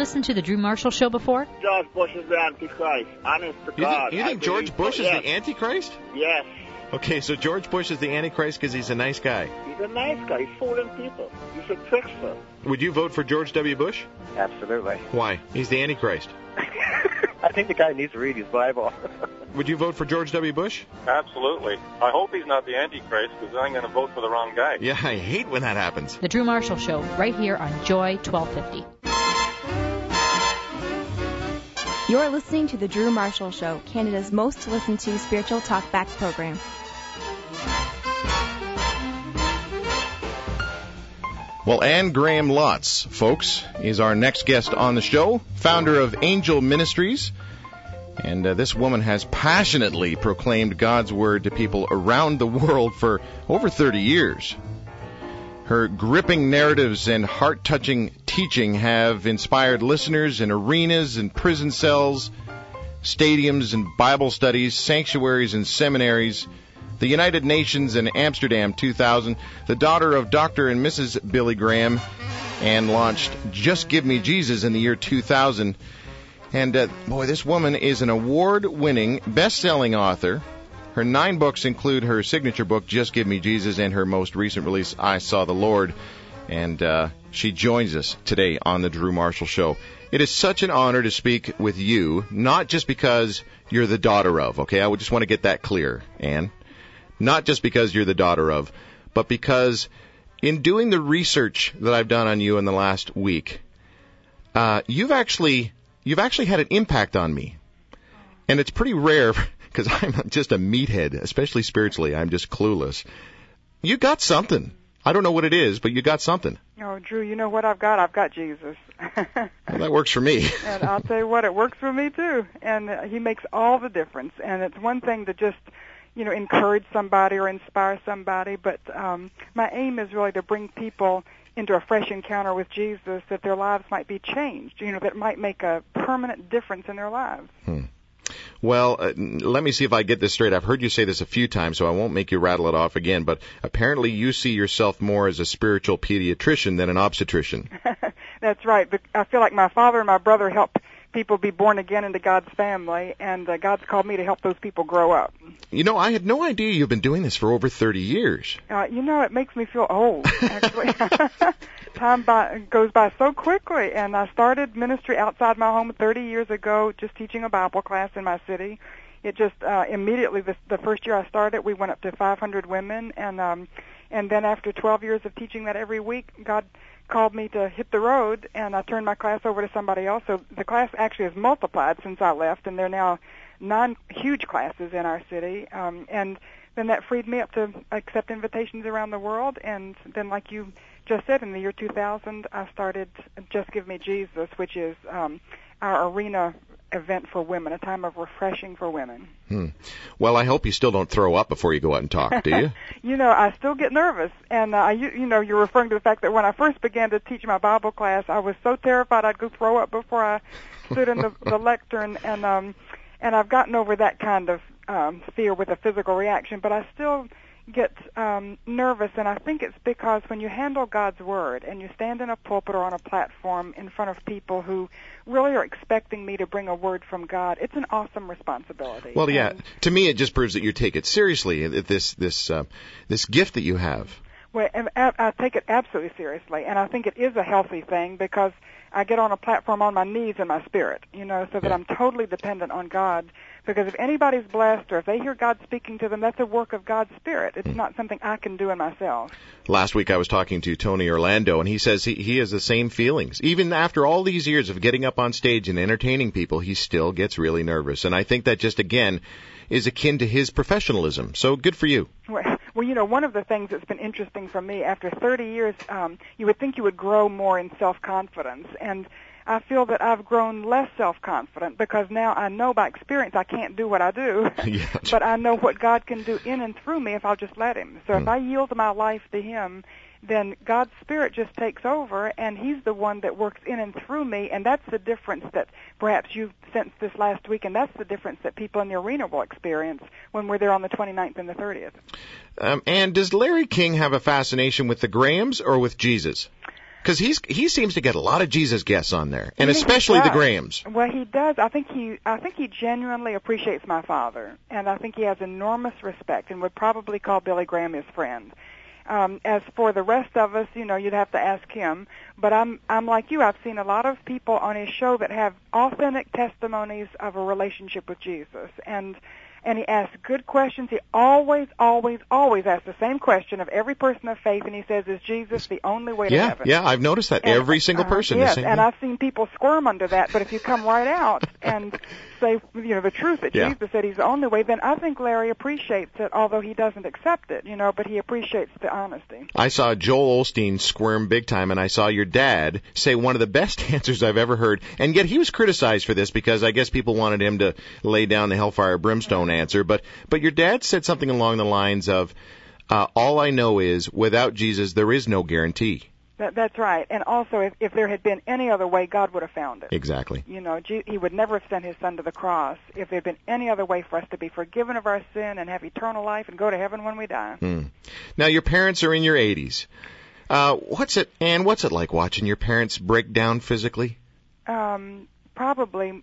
listened to the Drew Marshall Show before? George Bush is the Antichrist. Honest to You God. think, you I think George Bush so. is yes. the Antichrist? Yes. Okay, so George Bush is the Antichrist because he's a nice guy. He's a nice guy. He's fooling people. He's a trickster. Would you vote for George W. Bush? Absolutely. Why? He's the Antichrist. I think the guy needs to read his Bible. Would you vote for George W. Bush? Absolutely. I hope he's not the Antichrist because then I'm going to vote for the wrong guy. Yeah, I hate when that happens. The Drew Marshall Show, right here on Joy 1250. You're listening to The Drew Marshall Show, Canada's most listened to spiritual talk back program. Well, Anne Graham Lotz, folks, is our next guest on the show, founder of Angel Ministries. And uh, this woman has passionately proclaimed God's word to people around the world for over 30 years. Her gripping narratives and heart touching teaching have inspired listeners in arenas and prison cells, stadiums and Bible studies, sanctuaries and seminaries, the United Nations and Amsterdam 2000, the daughter of Dr. and Mrs. Billy Graham, and launched Just Give Me Jesus in the year 2000. And uh, boy, this woman is an award winning, best selling author. Her nine books include her signature book, Just Give Me Jesus, and her most recent release, I Saw the Lord. And uh, she joins us today on The Drew Marshall Show. It is such an honor to speak with you, not just because you're the daughter of, okay? I would just want to get that clear, Anne. Not just because you're the daughter of, but because in doing the research that I've done on you in the last week, uh, you've actually you've actually had an impact on me, and it's pretty rare because I'm just a meathead, especially spiritually. I'm just clueless. You got something. I don't know what it is, but you got something. Oh, Drew, you know what I've got? I've got Jesus. Well, that works for me. and I'll tell you what, it works for me too. And uh, he makes all the difference. And it's one thing to just, you know, encourage somebody or inspire somebody, but um, my aim is really to bring people into a fresh encounter with Jesus that their lives might be changed, you know, that might make a permanent difference in their lives. Well, uh, let me see if I get this straight. I've heard you say this a few times, so I won't make you rattle it off again. But apparently, you see yourself more as a spiritual pediatrician than an obstetrician. That's right. I feel like my father and my brother helped people be born again into God's family, and uh, God's called me to help those people grow up. You know, I had no idea you've been doing this for over 30 years. Uh, you know, it makes me feel old, actually. Time by, goes by so quickly, and I started ministry outside my home 30 years ago, just teaching a Bible class in my city. It just uh, immediately the, the first year I started, we went up to 500 women, and um, and then after 12 years of teaching that every week, God called me to hit the road, and I turned my class over to somebody else. So the class actually has multiplied since I left, and they're now nine huge classes in our city. Um, and then that freed me up to accept invitations around the world. And then, like you just said, in the year 2000, I started Just Give Me Jesus, which is um, our arena event for women, a time of refreshing for women. Hmm. Well, I hope you still don't throw up before you go out and talk, do you? you know, I still get nervous, and uh, I, you, you know, you're referring to the fact that when I first began to teach my Bible class, I was so terrified I'd go throw up before I stood in the, the lectern, and um, and I've gotten over that kind of um, fear with a physical reaction, but I still get um, nervous, and I think it's because when you handle God's Word and you stand in a pulpit or on a platform in front of people who really are expecting me to bring a word from God, it's an awesome responsibility. Well, yeah. And, To me, it just proves that you take it seriously. that This this uh, this gift that you have. Well, and I take it absolutely seriously, and I think it is a healthy thing because I get on a platform on my knees in my spirit, you know, so that I'm totally dependent on God. Because if anybody's blessed or if they hear God speaking to them, that's a work of God's Spirit. It's not something I can do in myself. Last week I was talking to Tony Orlando, and he says he, he has the same feelings. Even after all these years of getting up on stage and entertaining people, he still gets really nervous. And I think that just again is akin to his professionalism. So good for you. Well, well, you know, one of the things that's been interesting for me after 30 years, um, you would think you would grow more in self-confidence, and I feel that I've grown less self-confident because now I know by experience I can't do what I do, yeah. but I know what God can do in and through me if I'll just let Him. So if Hmm. I yield my life to Him, then God's Spirit just takes over, and He's the one that works in and through me, and that's the difference that perhaps you've sensed this last week, and that's the difference that people in the arena will experience when we're there on the 29th and the 30th. Um, and does Larry King have a fascination with the Grahams or with Jesus? Because he's he seems to get a lot of Jesus guests on there, and You think he especially the? Grahams. Well, he does. I think he I think he genuinely appreciates my father, and I think he has enormous respect and would probably call Billy Graham his friend. Um, as for the rest of us, you know, you'd have to ask him. But I'm I'm like you. I've seen a lot of people on his show that have authentic testimonies of a relationship with Jesus, and and he asks good questions. He always, always, always asks the same question of every person of faith, and he says, "Is Jesus the only way to Yeah, heaven?" yeah, I've noticed that And, every single uh, person. Yes, is saying and that. I've seen people squirm under that. But if you come right out and say, you know, the truth that Yeah. Jesus said He's the only way, then I think Larry appreciates it, although he doesn't accept it. You know, but he appreciates the honesty. I saw Joel Osteen squirm big time, and I saw your dad say one of the best answers I've ever heard. And yet he was criticized for this because I guess people wanted him to lay down the hellfire brimstone answer. But but your dad said something along the lines of, uh, "All I know is without Jesus there is no guarantee." That, that's right. And also, if, if there had been any other way, God would have found it. Exactly. You know, He would never have sent His Son to the cross if there had been any other way for us to be forgiven of our sin and have eternal life and go to heaven when we die. Hmm. Now your parents are in your 80s. Uh, what's it, and what's it like watching your parents break down physically? um, probably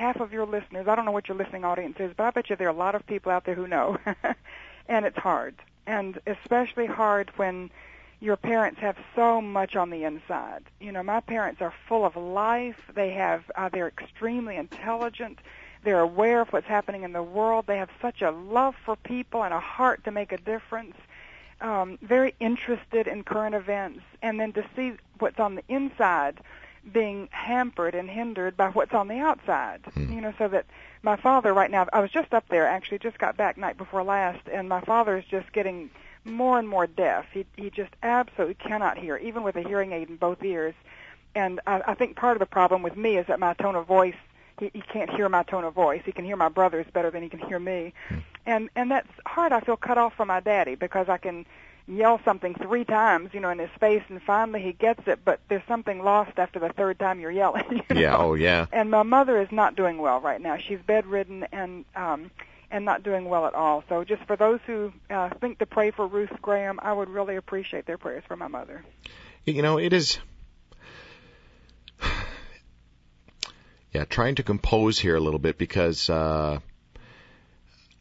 half of your listeners, I don't know what your listening audience is, but I bet you there are a lot of people out there who know. and it's hard. And especially hard when your parents have so much on the inside. You know, my parents are full of life. They have uh, they're extremely intelligent. They're aware of what's happening in the world. They have such a love for people and a heart to make a difference. Um, very interested in current events, and then to see what's on the inside being hampered and hindered by what's on the outside. Hmm. You know, so that my father right now, I was just up there actually, just got back night before last, and my father is just getting more and more deaf. He he just absolutely cannot hear, even with a hearing aid in both ears. And I, I think part of the problem with me is that my tone of voice, he, he can't hear my tone of voice. He can hear my brothers better than he can hear me, and and that's hard. I feel cut off from my daddy because I can yell something three times, you know, in his face, and finally he gets it. But there's something lost after the third time you're yelling. you Yeah, oh yeah. And my mother is not doing well right now. She's bedridden and um and not doing well at all. So just for those who uh, think to pray for Ruth Graham, I would really appreciate their prayers for my mother. You know, it is. Yeah, trying to compose here a little bit because uh,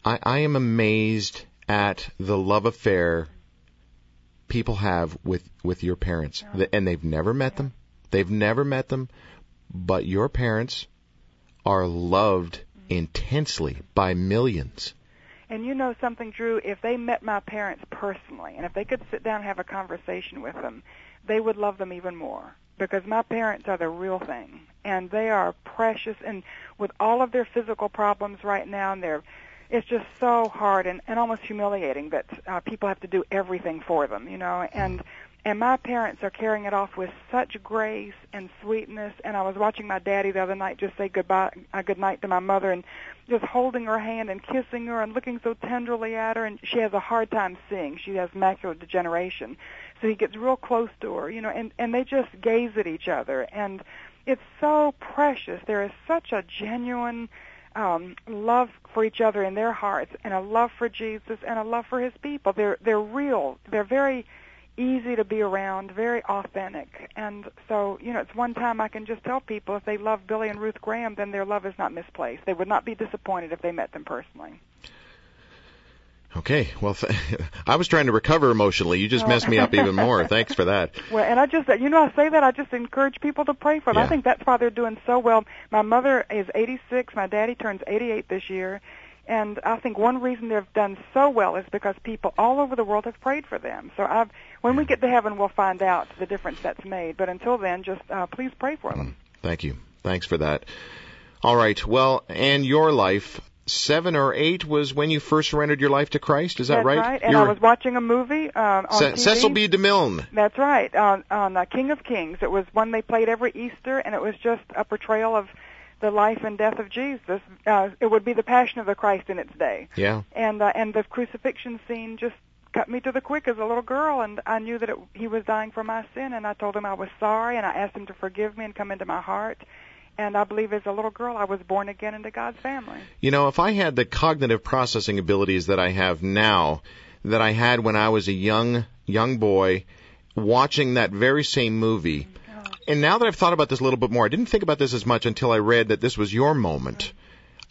I, I am amazed at the love affair people have with with your parents, and they've never met them. They've never met them, but your parents are loved mm-hmm. intensely by millions. And you know something, Drew, if they met my parents personally, and if they could sit down and have a conversation with them, they would love them even more. Because my parents are the real thing. And they are precious. And with all of their physical problems right now, and their, it's just so hard and, and almost humiliating that uh, people have to do everything for them, you know. And and my parents are carrying it off with such grace and sweetness. And I was watching my daddy the other night just say goodbye, uh, good night to my mother, and just holding her hand and kissing her and looking so tenderly at her. And she has a hard time seeing; she has macular degeneration, so he gets real close to her, you know. And and they just gaze at each other, and it's so precious. There is such a genuine um, love for each other in their hearts, and a love for Jesus, and a love for His people. They're they're real. They're very easy to be around, very authentic. And so, you know, it's one time I can just tell people if they love Billy and Ruth Graham, then their love is not misplaced. They would not be disappointed if they met them personally. Okay, well, th- I was trying to recover emotionally. You just messed me up even more. Thanks for that. Well, and I just, you know, I say that I just encourage people to pray for them. Yeah. I think that's why they're doing so well. My mother is 86. My daddy turns 88 this year. And I think one reason they've done so well is because people all over the world have prayed for them. So I've, when we get to heaven, we'll find out the difference that's made. But until then, just uh, please pray for them. Thank you. Thanks for that. All right. Well, and your life, seven or eight was when you first surrendered your life to Christ. Is that That's right? And You I was watching a movie um, on TV. Cecil B. DeMille. That's right, on on uh, King of Kings. It was one they played every Easter, and it was just a portrayal of the life and death of Jesus. Uh, it would be the Passion of the Christ in its day, Yeah. and uh, and the crucifixion scene just cut me to the quick as a little girl, and I knew that it, he was dying for my sin, and I told him I was sorry, and I asked him to forgive me and come into my heart. And I believe as a little girl, I was born again into God's family. You know, if I had the cognitive processing abilities that I have now, that I had when I was a young young boy, watching that very same movie. And now that I've thought about this a little bit more, I didn't think about this as much until I read that this was your moment.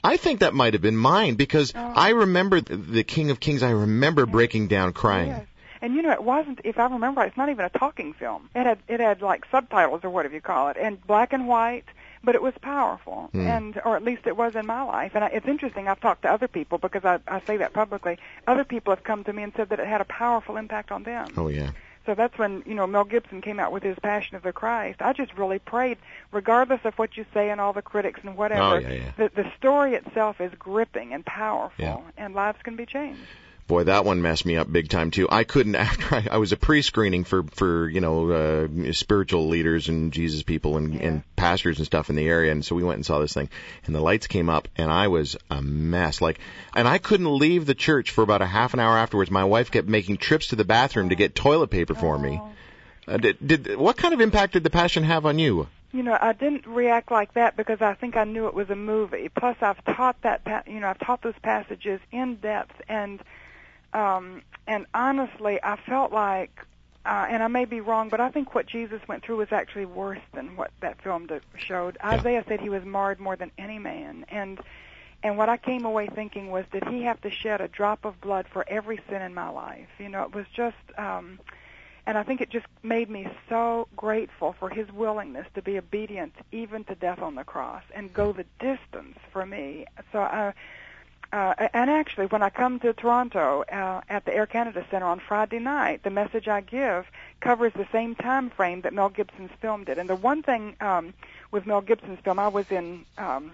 I think that might have been mine because Oh. I remember the- the King of Kings. I remember breaking down crying. Yes. And you know, it wasn't. If I remember, right, it's not even a talking film. It had it had like subtitles or whatever you call it, and black and white. But it was powerful, Hmm. and or at least it was in my life. And I, it's interesting. I've talked to other people because I, I say that publicly. Other people have come to me and said that it had a powerful impact on them. Oh yeah. So that's when you know Mel Gibson came out with his Passion of the Christ. I just really prayed, regardless of what you say and all the critics and whatever. Oh, yeah, yeah. The the story itself is gripping and powerful, Yeah. and lives can be changed. Boy, that one messed me up big time too. I couldn't after I, I was a pre-screening for for you know uh, spiritual leaders and Jesus people and, and pastors and stuff in the area, and so we went and saw this thing, and the lights came up, and I was a mess. Like, and I couldn't leave the church for about a half an hour afterwards. My wife kept making trips to the bathroom to get toilet paper for me. Uh, did, did what kind of impact did the passion have on you? You know, I didn't react like that because I think I knew it was a movie. Plus, I've taught that, pa- you know, I've taught those passages in depth, and um, and honestly, I felt like, uh, and I may be wrong, but I think what Jesus went through was actually worse than what that film showed. Isaiah said he was marred more than any man, and and what I came away thinking was, did he have to shed a drop of blood for every sin in my life? You know, it was just. um and I think it just made me so grateful for his willingness to be obedient even to death on the cross and go the distance for me. So, uh, uh, and actually, when I come to Toronto uh, at the Air Canada Center on Friday night, the message I give covers the same time frame that Mel Gibson's film did. And the one thing um, with Mel Gibson's film, I was in um,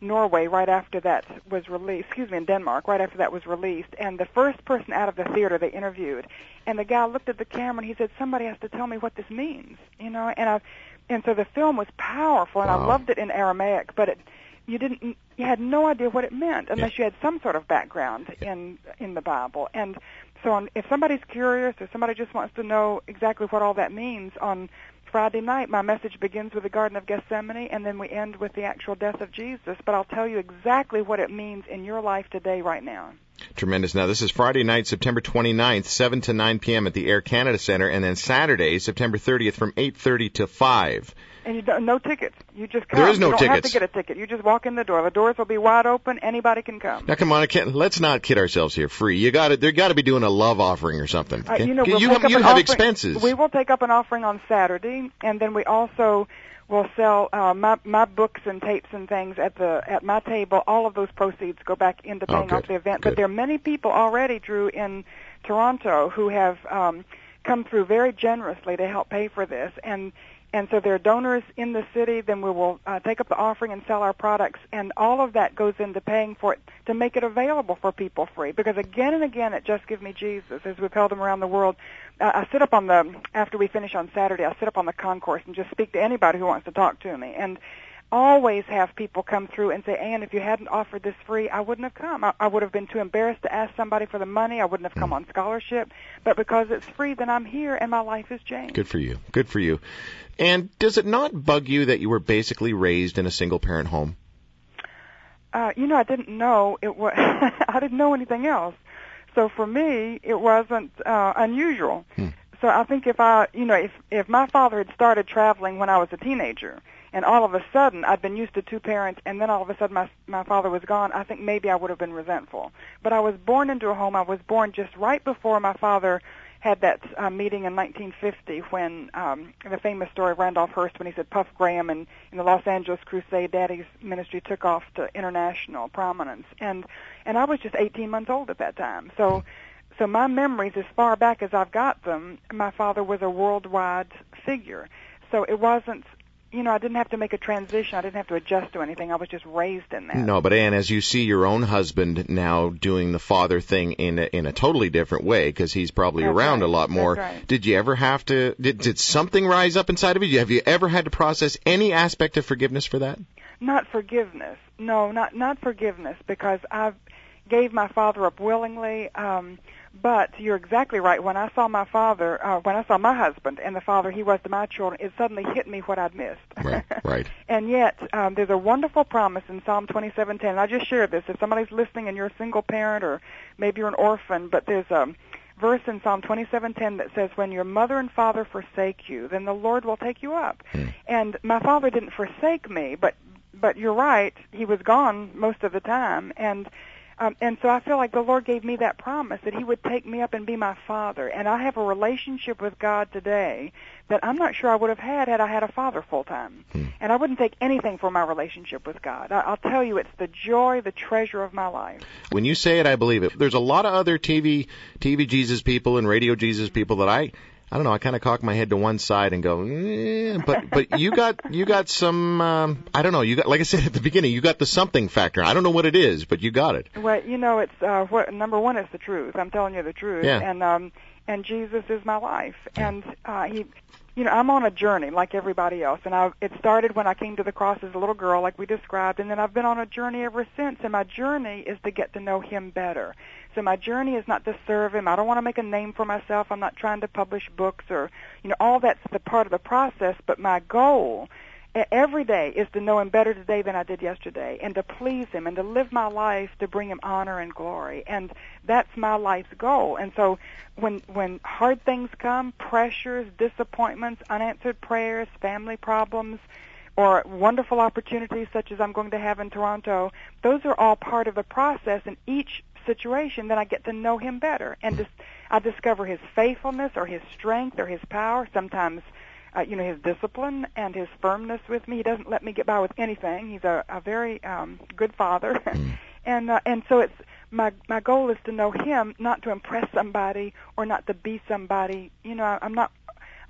Norway right after that was released, excuse me, in Denmark right after that was released, and the first person out of the theater they interviewed, and the guy looked at the camera and he said, "Somebody has to tell me what this means," you know, and I, and so the film was powerful, and I loved it in Aramaic, but it, you didn't, you had no idea what it meant unless you had some sort of background in in the Bible, and so on, if somebody's curious or somebody just wants to know exactly what all that means on Friday night, my message begins with the Garden of Gethsemane, and then we end with the actual death of Jesus. But I'll tell you exactly what it means in your life today, right now. Tremendous. Now, this is Friday night, September 29th, 7 to 9 p.m. at the Air Canada Center, and then Saturday, September 30th, from 8:30 to 5. And you don't, no tickets. You just come. There is no you don't have to get a ticket. You just walk in the door. The doors will be wide open. Anybody can come. Now, come on, I can't, let's not kid ourselves here. Free. You got to, they got to be doing a love offering or something. Uh, you know, we'll you have, you have offering- expenses. We will take up an offering on Saturday, and then we also will sell uh, my my books and tapes and things at the at my table. All of those proceeds go back into Oh, paying good. off the event. Good. But there are many people already, Drew, in Toronto who have um, come through very generously to help pay for this, and and so there are donors in the city. Then we will uh, take up the offering and sell our products, and all of that goes into paying for it to make it available for people free. Because again and again, at Just Give Me Jesus, as we've held them around the world, uh, I sit up on the after we finish on Saturday. I sit up on the concourse and just speak to anybody who wants to talk to me, and always have people come through and say, Anne, if you hadn't offered this free, I wouldn't have come. I, I would have been too embarrassed to ask somebody for the money. I wouldn't have come on scholarship. But because it's free, then I'm here and my life has changed. Good for you. Good for you. And does it not bug you that you were basically raised in a single parent home? Uh, you know, I didn't know it was. I didn't know anything else. So for me, it wasn't uh, unusual. Hmm. So I think if I, you know, if if my father had started traveling when I was a teenager, and all of a sudden I'd been used to two parents, and then all of a sudden my my father was gone, I think maybe I would have been resentful. But I was born into a home. I was born just right before my father had that uh, meeting in 1950 when um, the famous story of Randolph Hearst when he said Puff Graham and in the Los Angeles Crusade, Daddy's ministry took off to international prominence, and and I was just 18 months old at that time. So, so my memories, as far back as I've got them, my father was a worldwide figure. So it wasn't, you know, I didn't have to make a transition. I didn't have to adjust to anything. I was just raised in that. No, but Anne, as you see your own husband now doing the father thing in a, in a totally different way, because he's probably That's around right. a lot more. Right. Did you ever have to? Did did something rise up inside of you? Have you ever had to process any aspect of forgiveness for that? not forgiveness. No, not not forgiveness because I gave my father up willingly. Um, but you're exactly right. When I saw my father, uh, when I saw my husband and the father he was to my children, it suddenly hit me what I'd missed. Right, right. and yet, um, there's a wonderful promise in Psalm 27:10. And I just shared this. If somebody's listening and you're a single parent or maybe you're an orphan, but there's a verse in Psalm 27:10 that says, "When your mother and father forsake you, then the Lord will take you up." And my father didn't forsake me, but but you're right, he was gone most of the time, and um, and so I feel like the Lord gave me that promise that He would take me up and be my Father. And I have a relationship with God today that I'm not sure I would have had had I had a father full time. And I wouldn't take anything for my relationship with God. I, I'll tell you, it's the joy, the treasure of my life. When you say it, I believe it. There's a lot of other TV TV Jesus people and radio Jesus people that I I don't know. I kind of cock my head to one side and go, eh, but but you got you got some. Um, I don't know. You got like I said at the beginning, you got the something factor. I don't know what it is, but you got it. Well, you know, it's uh, what number one is the truth. I'm telling you the truth. Yeah. And um, and Jesus is my life, and uh, he. You know, I'm on a journey like everybody else, and I, it started when I came to the cross as a little girl, like we described, and then I've been on a journey ever since. And my journey is to get to know Him better. So my journey is not to serve Him. I don't want to make a name for myself. I'm not trying to publish books or, you know, all that's the part of the process. But my goal every day is to know him better today than I did yesterday and to please him and to live my life to bring him honor and glory. And that's my life's goal. And so when when hard things come pressures disappointments unanswered prayers family problems or wonderful opportunities such as I'm going to have in Toronto those are all part of the process and each situation then I get to know him better. And dis- I discover his faithfulness or his strength or his power sometimes uh, you know his discipline and his firmness with me. He doesn't let me get by with anything. He's a, a very um, good father, and uh, and so it's my my goal is to know him, not to impress somebody or not to be somebody. You know, I, I'm not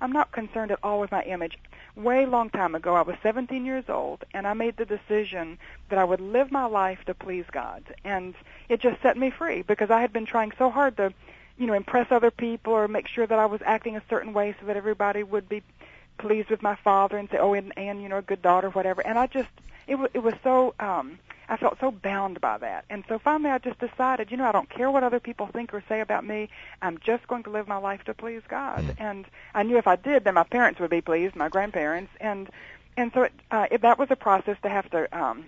I'm not concerned at all with my image. Way long time ago, I was 17 years old, and I made the decision that I would live my life to please God, and it just set me free because I had been trying so hard to, you know, impress other people or make sure that I was acting a certain way so that everybody would be pleased with my father and say, "Oh, and Anne, you know, a good daughter, whatever." And I just, it was, it was so, um, I felt so bound by that. And so finally, I just decided, you know, I don't care what other people think or say about me. I'm just going to live my life to please God. And I knew if I did, then my parents would be pleased, my grandparents, and and so it, uh, it, that was a process to have to. Um,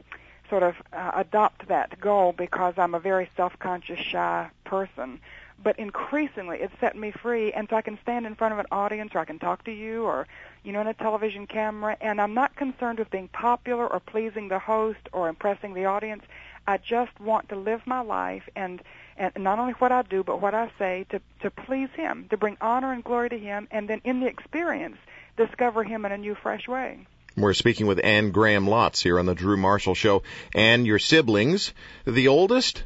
sort of uh, adopt that goal because I'm a very self-conscious, shy person but increasingly it set me free and so I can stand in front of an audience or I can talk to you or you know in a television camera and I'm not concerned with being popular or pleasing the host or impressing the audience I just want to live my life and and not only what I do but what I say to to please him to bring honor and glory to him and then in the experience discover him in a new fresh way We're speaking with Anne Graham Lotz here on the Drew Marshall Show. And your siblings, the oldest?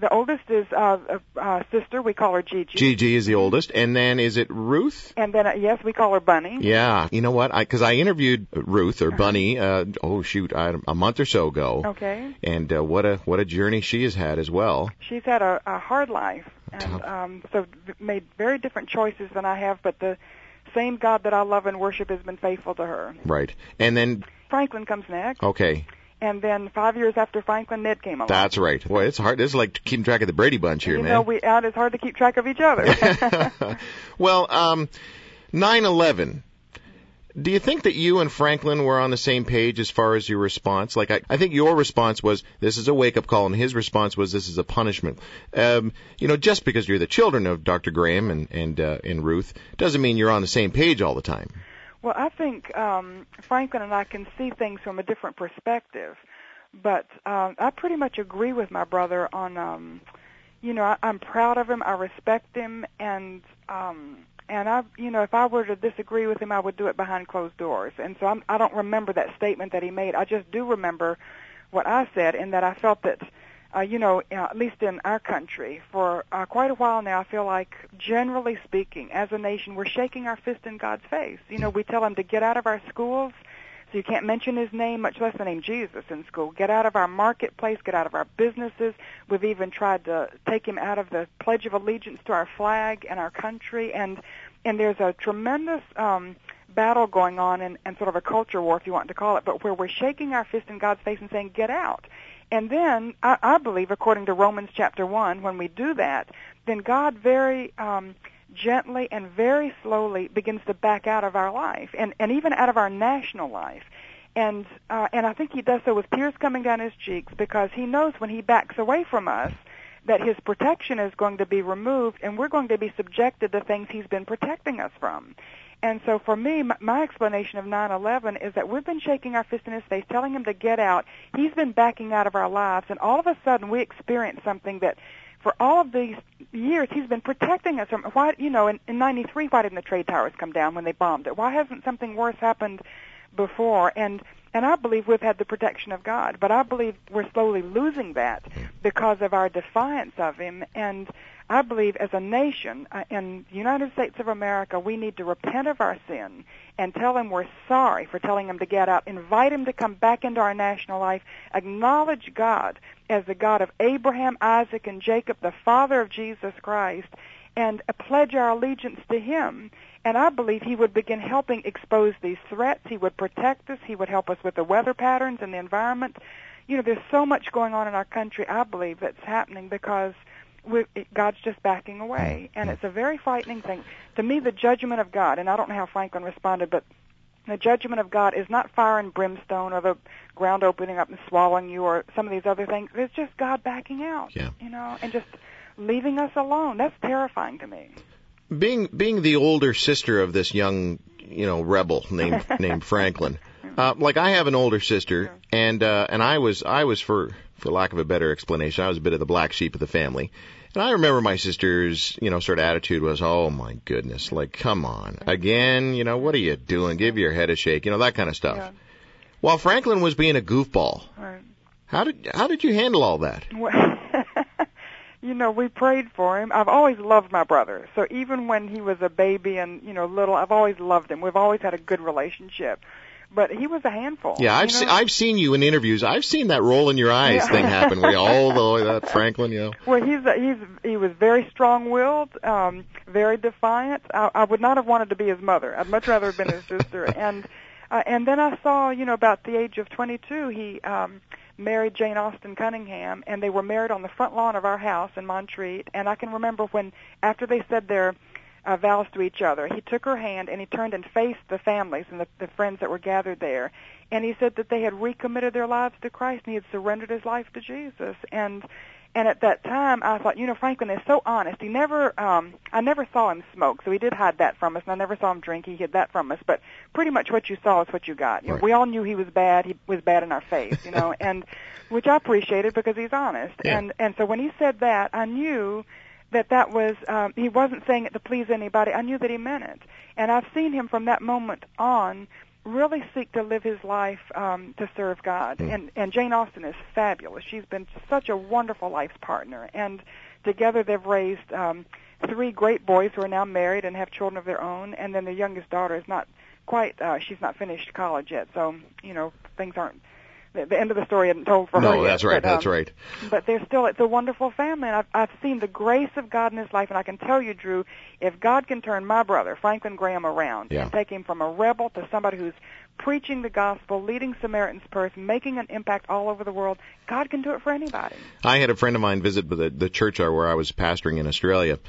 The oldest is uh, a, a sister we call her Gigi Gigi is the oldest. And then is it Ruth? and then uh, yes we call her Bunny Yeah. You know what? I Because I, interviewed Ruth or Bunny, uh, oh shoot, I, a month or so ago. okay And uh, what a what a journey she has had as well. she's had a, a hard life and um, so made very different choices than I have, but the same God that I love and worship has been faithful to her. Right. And then Franklin comes next, okay, and then five years after Franklin, Ned came along. that's right. Boy, it's hard. This is like keeping track of the Brady Bunch here, you man. know, we out it's hard to keep track of each other. well, um, 9/11. Do you think that you and Franklin were on the same page as far as your response? Like, I, I think your response was, this is a wake up call, and his response was, this is a punishment. Um, you know, just because you're the children of Dr. Graham and, and, uh, and Ruth doesn't mean you're on the same page all the time. Well, I think um, Franklin and I can see things from a different perspective, but um, I pretty much agree with my brother on. Um, you know, I, I'm proud of him. I respect him, and um, and I, you know, if I were to disagree with him, I would do it behind closed doors. And so I'm, I don't remember that statement that he made. I just do remember what I said, in that I felt that, uh, you know, uh, at least in our country, for uh, quite a while now, I feel like, generally speaking, as a nation, we're shaking our fist in God's face. You know, we tell him to get out of our schools. So you can't mention his name, much less the name Jesus in school. Get out of our marketplace, get out of our businesses. We've even tried to take him out of the Pledge of Allegiance to our flag and our country. And and there's a tremendous um, battle going on and, and sort of a culture war, if you want to call it, but where we're shaking our fist in God's face and saying, get out. And then I, I believe, according to Romans chapter 1, when we do that, then God very um, gently and very slowly begins to back out of our life and, and even out of our national life. And uh, and I think he does so with tears coming down his cheeks because he knows when he backs away from us, that his protection is going to be removed and we're going to be subjected to things he's been protecting us from. And so for me, my, my explanation of 9/11 is that we've been shaking our fist in his face, telling him to get out. He's been backing out of our lives, and all of a sudden we experience something that, for all of these years, he's been protecting us from. Why, you know, in, in '93, why didn't the trade towers come down when they bombed it? Why hasn't something worse happened before? And and I believe we've had the protection of God, but I believe we're slowly losing that hmm. because of our defiance of Him. And I believe as a nation uh, in the United States of America, we need to repent of our sin and tell Him we're sorry for telling Him to get out, invite Him to come back into our national life, acknowledge God as the God of Abraham, Isaac, and Jacob, the Father of Jesus Christ, and pledge our allegiance to Him and I believe he would begin helping expose these threats. He would protect us. He would help us with the weather patterns and the environment. You know, there's so much going on in our country, I believe, that's happening because God's just backing away. And it's a very frightening thing. To me, the judgment of God, and I don't know how Franklin responded, but the judgment of God is not fire and brimstone or the ground opening up and swallowing you or some of these other things. It's just God backing out, yeah. you know, and just leaving us alone. That's terrifying to me being being the older sister of this young you know rebel named named Franklin. Uh, like I have an older sister, and uh, and I was I was for for lack of a better explanation, I was a bit of the black sheep of the family. And I remember my sister's, you know, sort of attitude was, "Oh my goodness, like come on, again, you know, what are you doing? Give your head a shake, you know, that kind of stuff." Yeah. While Franklin was being a goofball. Right. How did how did you handle all that? Well, you know, we prayed for him. I've always loved my brother. So even when he was a baby and, you know, little, I've always loved him. We've always had a good relationship. But he was a handful. Yeah, I've you know? se- I've seen you in interviews. I've seen that roll in your eyes Yeah. thing happen. Where all the, that Franklin, you know. Well, he's a, he's he was very strong-willed, um, very defiant. I, I would not have wanted to be his mother. I'd much rather have been his sister. And uh, and then I saw, you know, about the age of 22, he um, married Jane Austin Cunningham, and they were married on the front lawn of our house in Montreat. And I can remember when, after they said their uh, vows to each other, he took her hand and he turned and faced the families and the, the friends that were gathered there, and he said that they had recommitted their lives to Christ and he had surrendered his life to Jesus. And and at that time, I thought, you know, Franklin is so honest. He never, um, I never saw him smoke, so he did hide that from us, and I never saw him drink. He hid that from us. But pretty much what you saw is what you got. You know, Right. we all knew he was bad. He was bad in our face, you know, and which I appreciated because he's honest. Yeah. And and so when he said that, I knew that that was um, he wasn't saying it to please anybody. I knew that he meant it, and I've seen him from that moment on really seek to live his life um, to serve God. And and Jane Austin is fabulous. She's been such a wonderful life partner, and together they've raised um, three great boys who are now married and have children of their own. And then the youngest daughter is not quite uh, she's not finished college yet, so you know things aren't. The, end of the story isn't told for her No, yet, that's right. but, That's um, right. but they're still it's a wonderful family and I've I've seen the grace of God in his life and I can tell you Drew if God can turn my brother Franklin Graham around Yeah. and take him from a rebel to somebody who's preaching the gospel leading Samaritan's Purse making an impact all over the world God can do it for anybody I had a friend of mine visit the, the church where I was pastoring in Australia,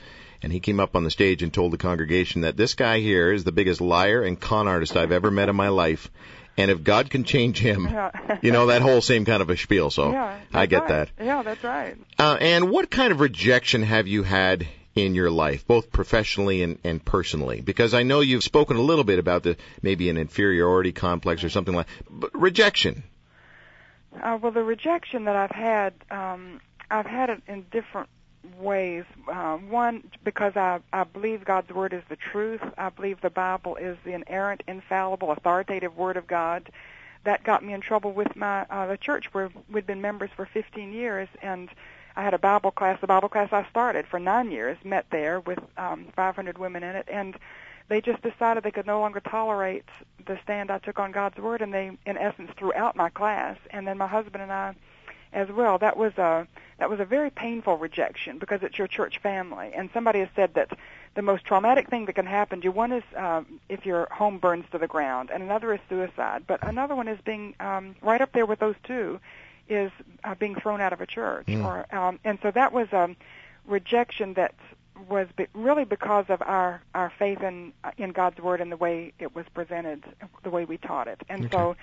and he came up on the stage and told the congregation that this guy here is the biggest liar and con artist I've ever met in my life, and if God can change him, Yeah. you know that whole same kind of a spiel. So yeah I get right. that. yeah that's right Uh, and what kind of rejection have you had in your life, both professionally and, and personally? Because I know you've spoken a little bit about the maybe an inferiority complex or something like, but rejection. Uh, well, the rejection that I've had, um, I've had it in different ways. Uh, one, because I, I believe God's Word is the truth. I believe the Bible is the inerrant, infallible, authoritative Word of God. That got me in trouble with my uh, the church where we'd been members for 15 years, and I had a Bible class. The Bible class I started for nine years met there with um, 500 women in it, and they just decided they could no longer tolerate the stand I took on God's word, and they, in essence, threw out my class. And then my husband and I, as well. That was a that was a very painful rejection because it's your church family. And somebody has said that the most traumatic thing that can happen to you one is um, if your home burns to the ground, and another is suicide. But another one is being um, right up there with those two is uh, being thrown out of a church. Mm. Or um, and so that was a rejection that was be- really because of our our faith in uh, in God's word and the way it was presented, the way we taught it. And so,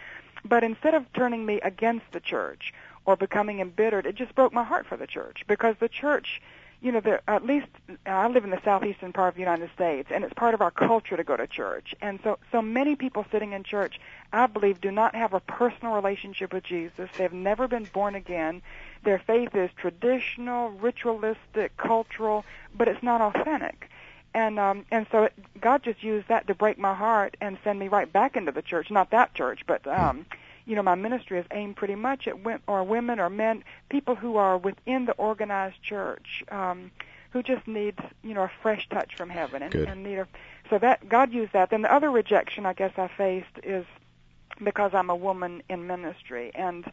but instead of turning me against the church or becoming embittered. It just broke my heart for the church because the church, you know, there, at least I live in the southeastern part of the United States, and it's part of our culture to go to church. And so, so many people sitting in church, I believe, do not have a personal relationship with Jesus. They've never been born again. Their faith is traditional, ritualistic, cultural, but it's not authentic and um and so it, God just used that to break my heart and send me right back into the church. Not that church, but um you know my ministry is aimed pretty much at women or women or men, people who are within the organized church, um who just need you know a fresh touch from heaven and, Good. and need a so that God used that. Then the other rejection I guess I faced is because I'm a woman in ministry and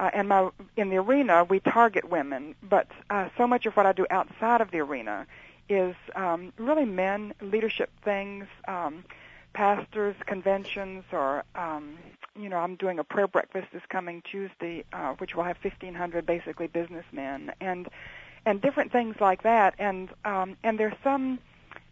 uh, and my in the arena we target women, but uh, so much of what I do outside of the arena is um, really men leadership things, um, pastors conventions, or um, you know I'm doing a prayer breakfast this coming Tuesday, uh, which will have 1,500 basically businessmen and and different things like that. And um, and there's some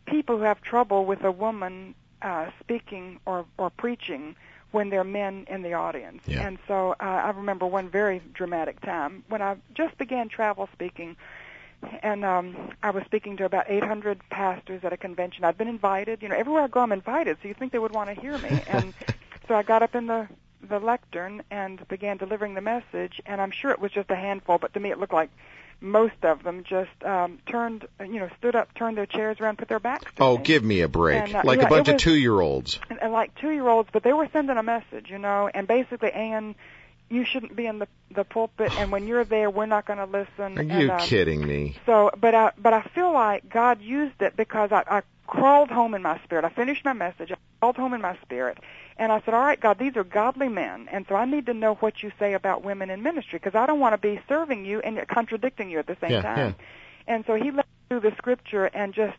people who have trouble with a woman uh, speaking or or preaching when there are men in the audience. Yeah. And so uh, I remember one very dramatic time when I just began travel speaking and um I was speaking to about 800 pastors at a convention. I'd been invited, you know, everywhere I go I'm invited, so you think they would want to hear me. And so I got up in the the lectern and began delivering the message, and I'm sure it was just a handful, but to me it looked like most of them just um turned, you know, stood up, turned their chairs around, put their backs to Oh, me. give me a break. And, uh, like yeah, a bunch it of two-year-olds. and, and like two year olds, but they were sending a message, you know, and basically, Anne, you shouldn't be in the the pulpit, and when you're there, we're not going to listen. Are and, you um, kidding me? So, but I but I feel like God used it because I, I crawled home in my spirit. I finished my message. I crawled home in my spirit, and I said, "All right, God, these are godly men, and so I need to know what you say about women in ministry because I don't want to be serving you and contradicting you at the same Yeah, time." And so He led me through the scripture and just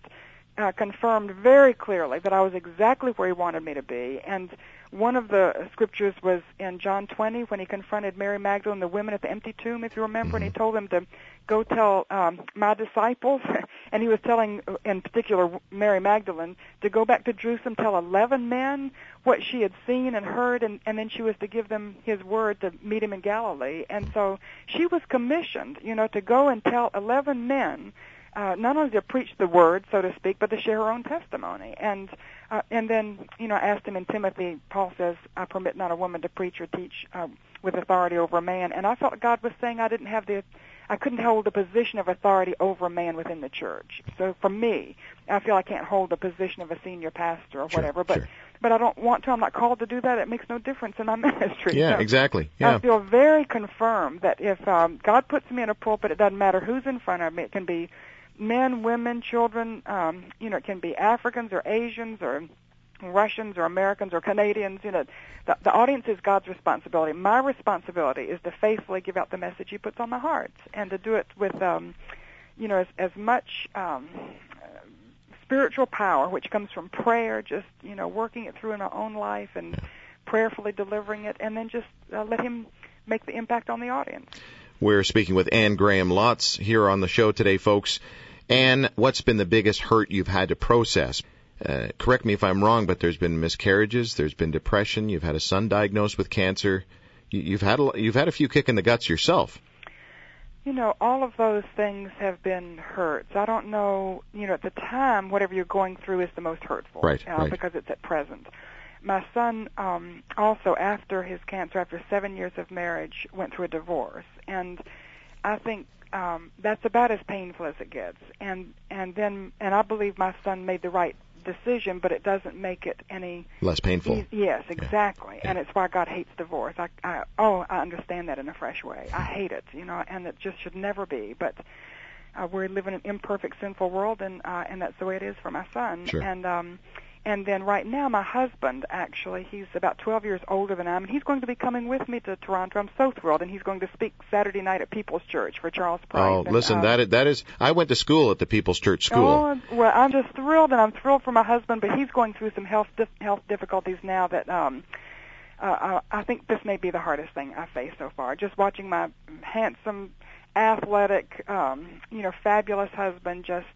uh, confirmed very clearly that I was exactly where He wanted me to be. And one of the scriptures was in John 20 when He confronted Mary Magdalene, the women at the empty tomb, if you remember, and He told them to go tell um, my disciples, and He was telling, uh, in particular, Mary Magdalene, to go back to Jerusalem, tell 11 men what she had seen and heard, and, and then she was to give them His word to meet Him in Galilee. And so she was commissioned, you know, to go and tell 11 men uh, not only to preach the word, so to speak, but to share her own testimony. And uh, and then you know, I asked him in Timothy. Paul says, "I permit not a woman to preach or teach um, with authority over a man." And I felt God was saying I didn't have the, I couldn't hold a position of authority over a man within the church. So for me, I feel I can't hold the position of a senior pastor or Sure, whatever. But sure. but I don't want to. I'm not called to do that. It makes no difference in my ministry. Yeah, So- exactly. I feel very confirmed that if um, God puts me in a pulpit, it doesn't matter who's in front of me. It can be men, women, children. Um, you know, it can be Africans or Asians or Russians or Americans or Canadians. You know, the, the audience is God's responsibility. My responsibility is to faithfully give out the message He puts on my heart and to do it with, um, you know, as, as much um, spiritual power, which comes from prayer, just you know, working it through in our own life and prayerfully delivering it, and then just uh, let Him make the impact on the audience. We're speaking with Anne Graham Lotz here on the show today, folks. Anne, what's been the biggest hurt you've had to process? Uh, correct me if I'm wrong, but there's been miscarriages, there's been depression, you've had a son diagnosed with cancer, you, you've had a, you've had a few kick in the guts yourself. You know, all of those things have been hurts. I don't know, you know, at the time, whatever you're going through is the most hurtful. Right, uh, right. Because it's at present. My son, um, also after his cancer, after seven years of marriage, went through a divorce. And I think um, that's about as painful as it gets. And, and then, and I believe my son made the right decision, but it doesn't make it any Less painful. Ye- Yes, exactly, Yeah. and it's why God hates divorce. I, I, oh, I understand that in a fresh way. I hate it, you know, and it just should never be. But uh, we live in an imperfect, sinful world, and uh, and that's the way it is for my son. Sure. And um, and then right now, my husband actually, he's about 12 years older than I am, and he's going to be coming with me to Toronto. I'm so thrilled, and he's going to speak Saturday night at People's Church for Charles Price. Oh, and, listen, uh, that is, that is. I went to school at the People's Church School. Oh, well, I'm just thrilled, and I'm thrilled for my husband, but he's going through some health dif- health difficulties now that um, uh, I I think this may be the hardest thing I've faced so far. Just watching my handsome, athletic, um, you know, fabulous husband just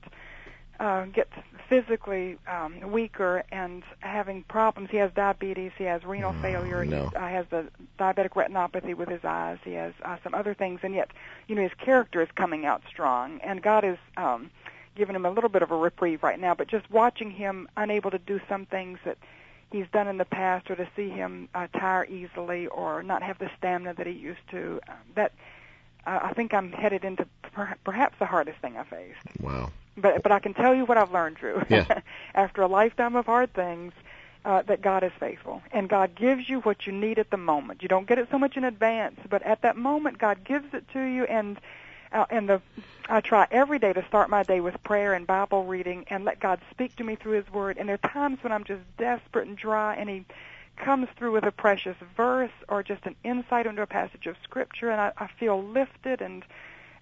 uh, get physically um, weaker and having problems. He has diabetes. He has renal Oh, failure. no. He uh, has the diabetic retinopathy with his eyes. He has uh, some other things, and yet, you know, his character is coming out strong. And God is um, giving him a little bit of a reprieve right now. But just watching him unable to do some things that he's done in the past, or to see him uh, tire easily, or not have the stamina that he used to, um, that uh, I think I'm headed into per- perhaps the hardest thing I faced. Wow. But but I can tell you what I've learned, Drew. Yeah. After a lifetime of hard things, uh, that God is faithful, and God gives you what you need at the moment. You don't get it so much in advance, but at that moment, God gives it to you. And uh, and the I try every day to start my day with prayer and Bible reading, and let God speak to me through His Word. And there are times when I'm just desperate and dry, and He comes through with a precious verse or just an insight into a passage of Scripture, and I, I feel lifted and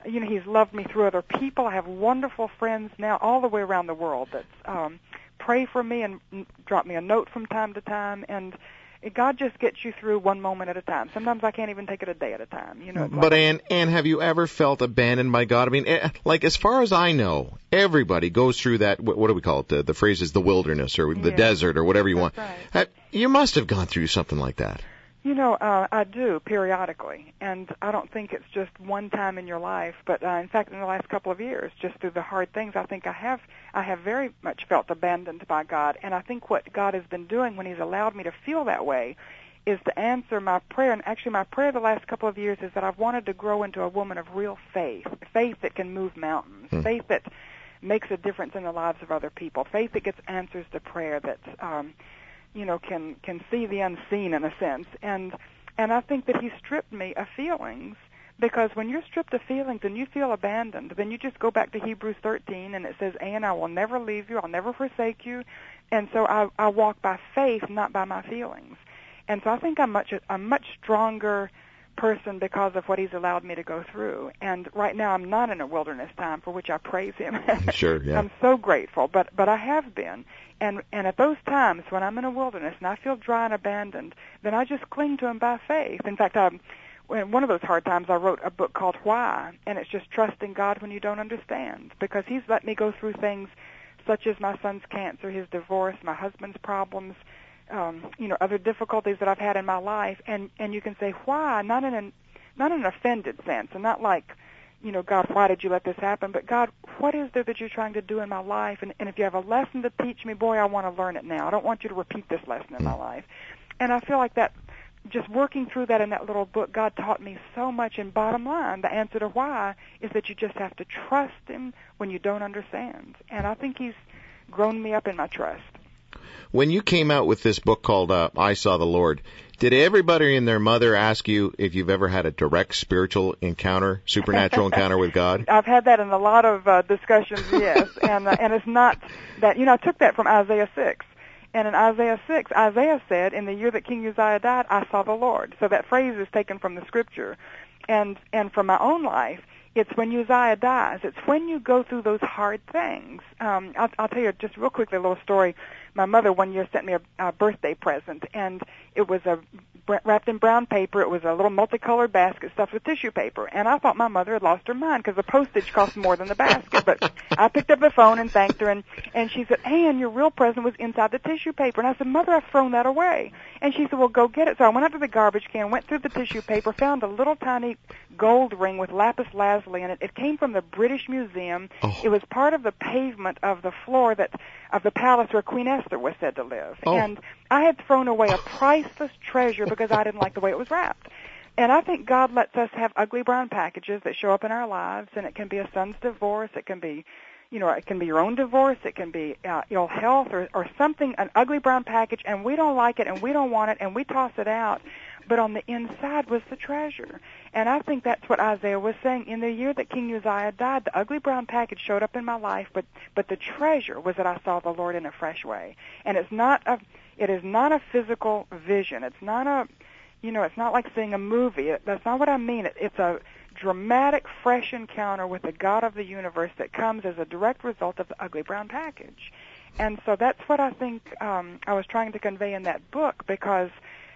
you know he's loved me through other people. I have wonderful friends now all the way around the world that um, pray for me and mm, drop me a note from time to time. And God just gets you through one moment at a time. Sometimes I can't even take it a day at a time. You know. But like- Anne, Anne, have you ever felt abandoned by God? I mean, eh, like as far as I know, everybody goes through that. What, what do we call it? The, the phrase is the wilderness or the Yeah. desert or whatever you want. Uh, You must have gone through something like that. You know, uh, I do periodically, and I don't think it's just one time in your life, but uh, in fact, in the last couple of years, just through the hard things, I think I have, I have very much felt abandoned by God, and I think what God has been doing when He's allowed me to feel that way is to answer my prayer. And actually, my prayer the last couple of years is that I've wanted to grow into a woman of real faith, faith that can move mountains, Hmm. faith that makes a difference in the lives of other people, faith that gets answers to prayer that. Um, you know can can see the unseen in a sense. And and I think that he stripped me of feelings because when you're stripped of feelings and you feel abandoned then you just go back to Hebrews 13 and it says and I will never leave you. I'll never forsake you. And so I I walk by faith not by my feelings. And so I think I'm much a much stronger person because of what he's allowed me to go through and right now I'm not in a wilderness time for which I praise him Sure, yeah. I'm so grateful, but but I have been, and and at those times when I'm in a wilderness and I feel dry and abandoned, then I just cling to Him by faith. In fact, um, when one of those hard times, I wrote a book called Why, and it's just trusting God when you don't understand, because He's let me go through things such as my son's cancer, his divorce, my husband's problems, um, you know, other difficulties that I've had in my life, and and you can say why, not in an not in an offended sense, and not like you know, God, why did you let this happen? But God, what is there that you're trying to do in my life? And, and if you have a lesson to teach me, boy, I want to learn it now. I don't want you to repeat this lesson in my life. And I feel like that, just working through that in that little book, God taught me so much. And bottom line, the answer to why is that you just have to trust Him when you don't understand. And I think He's grown me up in my trust. When you came out with this book called uh, I Saw the Lord, did everybody and their mother ask you if you've ever had a direct spiritual encounter, supernatural encounter with God? I've had that in a lot of uh, discussions, yes, and uh, and it's not that you know I took that from Isaiah six, and in Isaiah six, Isaiah said, "In the year that King Uzziah died, I saw the Lord." So that phrase is taken from the scripture, and and from my own life, it's when Uzziah dies. It's when you go through those hard things. Um, I'll, I'll tell you just real quickly a little story. My mother one year sent me a, a birthday present, and it was a wrapped in brown paper. It was a little multicolored basket stuffed with tissue paper, and I thought my mother had lost her mind because the postage cost more than the basket. But I picked up the phone and thanked her, and and she said, "Anne, your real present was inside the tissue paper." And I said, "Mother, I've thrown that away." And she said, "Well, go get it." So I went out to the garbage can, went through the tissue paper, found a little tiny gold ring with lapis lazuli in it. It came from the British Museum. Oh. It was part of the pavement of the floor that of the palace where Queen Esther was said to live. Oh. And I had thrown away a priceless treasure because I didn't like the way it was wrapped. And I think God lets us have ugly brown packages that show up in our lives, and it can be a son's divorce, it can be, you know, it can be your own divorce, it can be uh, ill health or, or something, an ugly brown package, and we don't like it, and we don't want it, and we toss it out. But on the inside was the treasure. And I think that's what Isaiah was saying. In the year that King Uzziah died, the ugly brown package showed up in my life, but but the treasure was that I saw the Lord in a fresh way. And it's not a it is not a physical vision. It's not a you know, it's not like seeing a movie. That's not what I mean. It, it's a dramatic, fresh encounter with the God of the universe that comes as a direct result of the ugly brown package. And so that's what I think um, I was trying to convey in that book because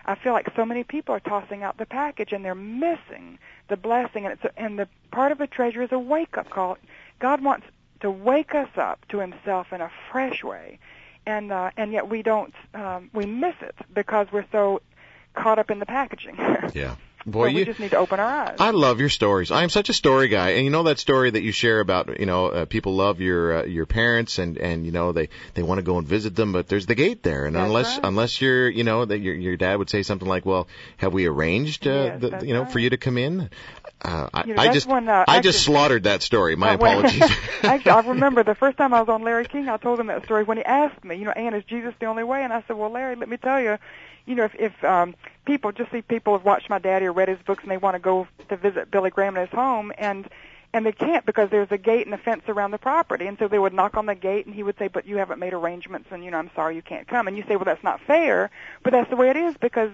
I feel like so many people are tossing out the package and they're missing the blessing. And it's a, and the part of the treasure is a wake up call. God wants to wake us up to Himself in a fresh way, and uh, and yet we don't um, we miss it because we're so caught up in the packaging. Yeah. So Boy, we you. just need to open our eyes. I love your stories. I am such a story guy, and you know that story that you share about you know uh, people love your uh, your parents, and and you know they they want to go and visit them, but there's the gate there, and That's unless right. unless you're you know that your your dad would say something like, well, have we arranged uh, Yes, the, you know for you to come in? Uh, I, You know, I just when, uh, I just slaughtered that story. My Uh, when- apologies. Actually, I remember the first time I was on Larry King, I told him that story when he asked me, you know, Anne, is Jesus the only way? And I said, well, Larry, let me tell you, you know, if, if um, people just see people have watched my daddy or read his books and they want to go to visit Billy Graham in his home, and and they can't because there's a gate and a fence around the property, and so they would knock on the gate, and he would say, but you haven't made arrangements, and you know, I'm sorry, you can't come, and you say, well, that's not fair, but that's the way it is because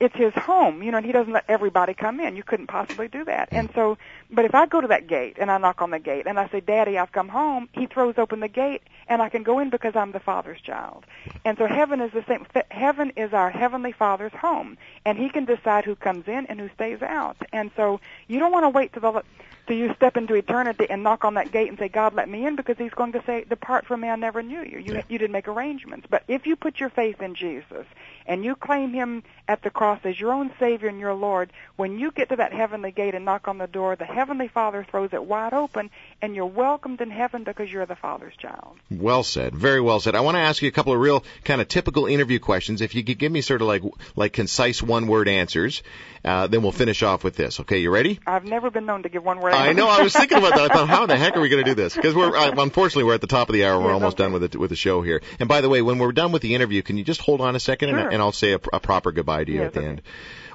it's his home, you know, and he doesn't let everybody come in. You couldn't possibly do that. Hmm. And so, but if I go to that gate and I knock on the gate and I say, Daddy, I've come home, he throws open the gate and I can go in because I'm the Father's child. And so heaven is the same. Heaven is our Heavenly Father's home, and He can decide who comes in and who stays out. And so you don't want to wait till the till you step into eternity and knock on that gate and say, God, let me in, because He's going to say, Depart from me, I never knew you. You you didn't make arrangements. But if you put your faith in Jesus and you claim Him at the cross as your own Savior and your Lord, when you get to that heavenly gate and knock on the door, the Heavenly Father throws it wide open, and you're welcomed in heaven because you're the Father's child. Well said. Very well said. I want to ask you a couple of real kind of typical interview questions. If you could give me sort of like like concise one word answers, uh, then we'll finish off with this. Okay, you ready? I've never been known to give one word. I know. I was thinking about that. I thought, how the heck are we going to do this? Because we're uh, unfortunately we're at the top of the hour. We're almost okay. done with the with the show here. And by the way, when we're done with the interview, can you just hold on a second Sure. and, and I'll say a, a proper goodbye to you Yes, at the okay. end.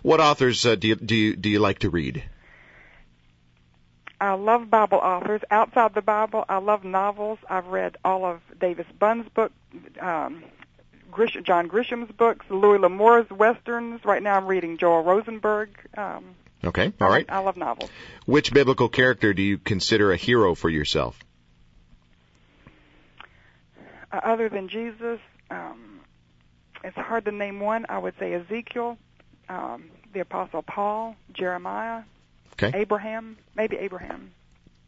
What authors uh, do you do you do you like to read? I love Bible authors. Outside the Bible, I love novels. I've read all of Davis Bunn's book, um, Grish- John Grisham's books, Louis L'Amour's westerns. Right now, I'm reading Joel Rosenberg. Um, Okay, all right. I love novels. Which biblical character do you consider a hero for yourself? Uh, other than Jesus, um, it's hard to name one. I would say Ezekiel, um, the Apostle Paul, Jeremiah, Okay. Abraham, maybe Abraham.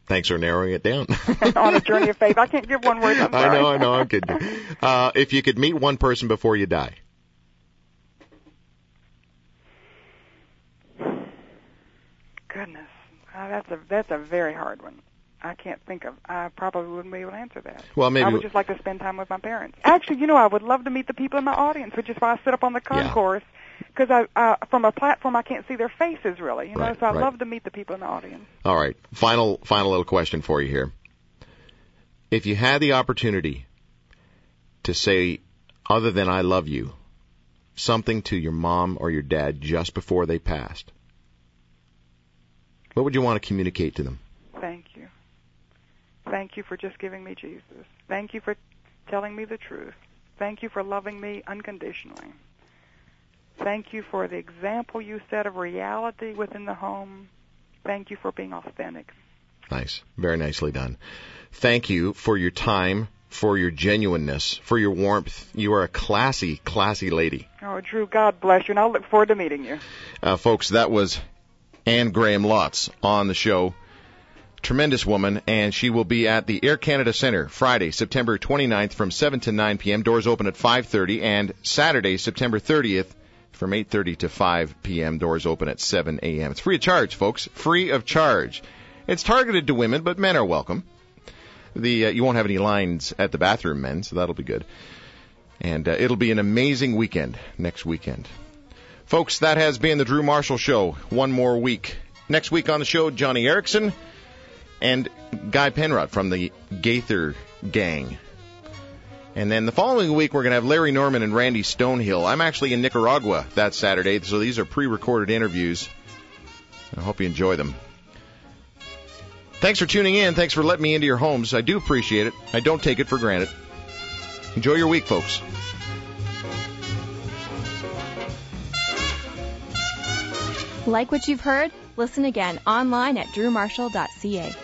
Thanks for narrowing it down. On a journey of faith. I can't give one word. I know, I know, I'm kidding. Uh, if you could meet one person before you die, Goodness, uh, that's a that's a very hard one. I can't think of. I probably wouldn't be able to answer that. well, maybe I would just like to spend time with my parents. Actually, you know, I would love to meet the people in my audience, which is why I sit up on the Yeah. concourse. Because I, uh, from a platform, I can't see their faces really. You know, Right, so I right. love to meet the people in the audience. All right. Final final little question for you here. If you had the opportunity to say other than I love you something to your mom or your dad just before they passed, what would you want to communicate to them? Thank you. Thank you for just giving me Jesus. Thank you for telling me the truth. Thank you for loving me unconditionally. Thank you for the example you set of reality within the home. Thank you for being authentic. Nice. Very nicely done. Thank you for your time, for your genuineness, for your warmth. You are a classy, classy lady. Oh, Drew, God bless you, and I'll look forward to meeting you. Uh, folks, that was Anne Graham Lotz on the show. Tremendous woman, and she will be at the Air Canada Center Friday, September 29th from 7 to 9 p.m. Doors open at 5.30, and Saturday, September 30th from 8.30 to 5 p.m. Doors open at 7 a.m. It's free of charge, folks. Free of charge. It's targeted to women, but men are welcome. The uh, You won't have any lines at the bathroom, men, so that'll be good. And uh, it'll be an amazing weekend next weekend. Folks, that has been the Drew Marshall Show. One more week. Next week on the show, Joni Eareckson and Guy Penrod from the Gaither Gang. And then the following week, we're going to have Larry Norman and Randy Stonehill. I'm actually in Nicaragua that Saturday, so these are pre recorded interviews. I hope you enjoy them. Thanks for tuning in. Thanks for letting me into your homes. I do appreciate it. I don't take it for granted. Enjoy your week, folks. Like what you've heard? Listen again online at drewmarshall.ca.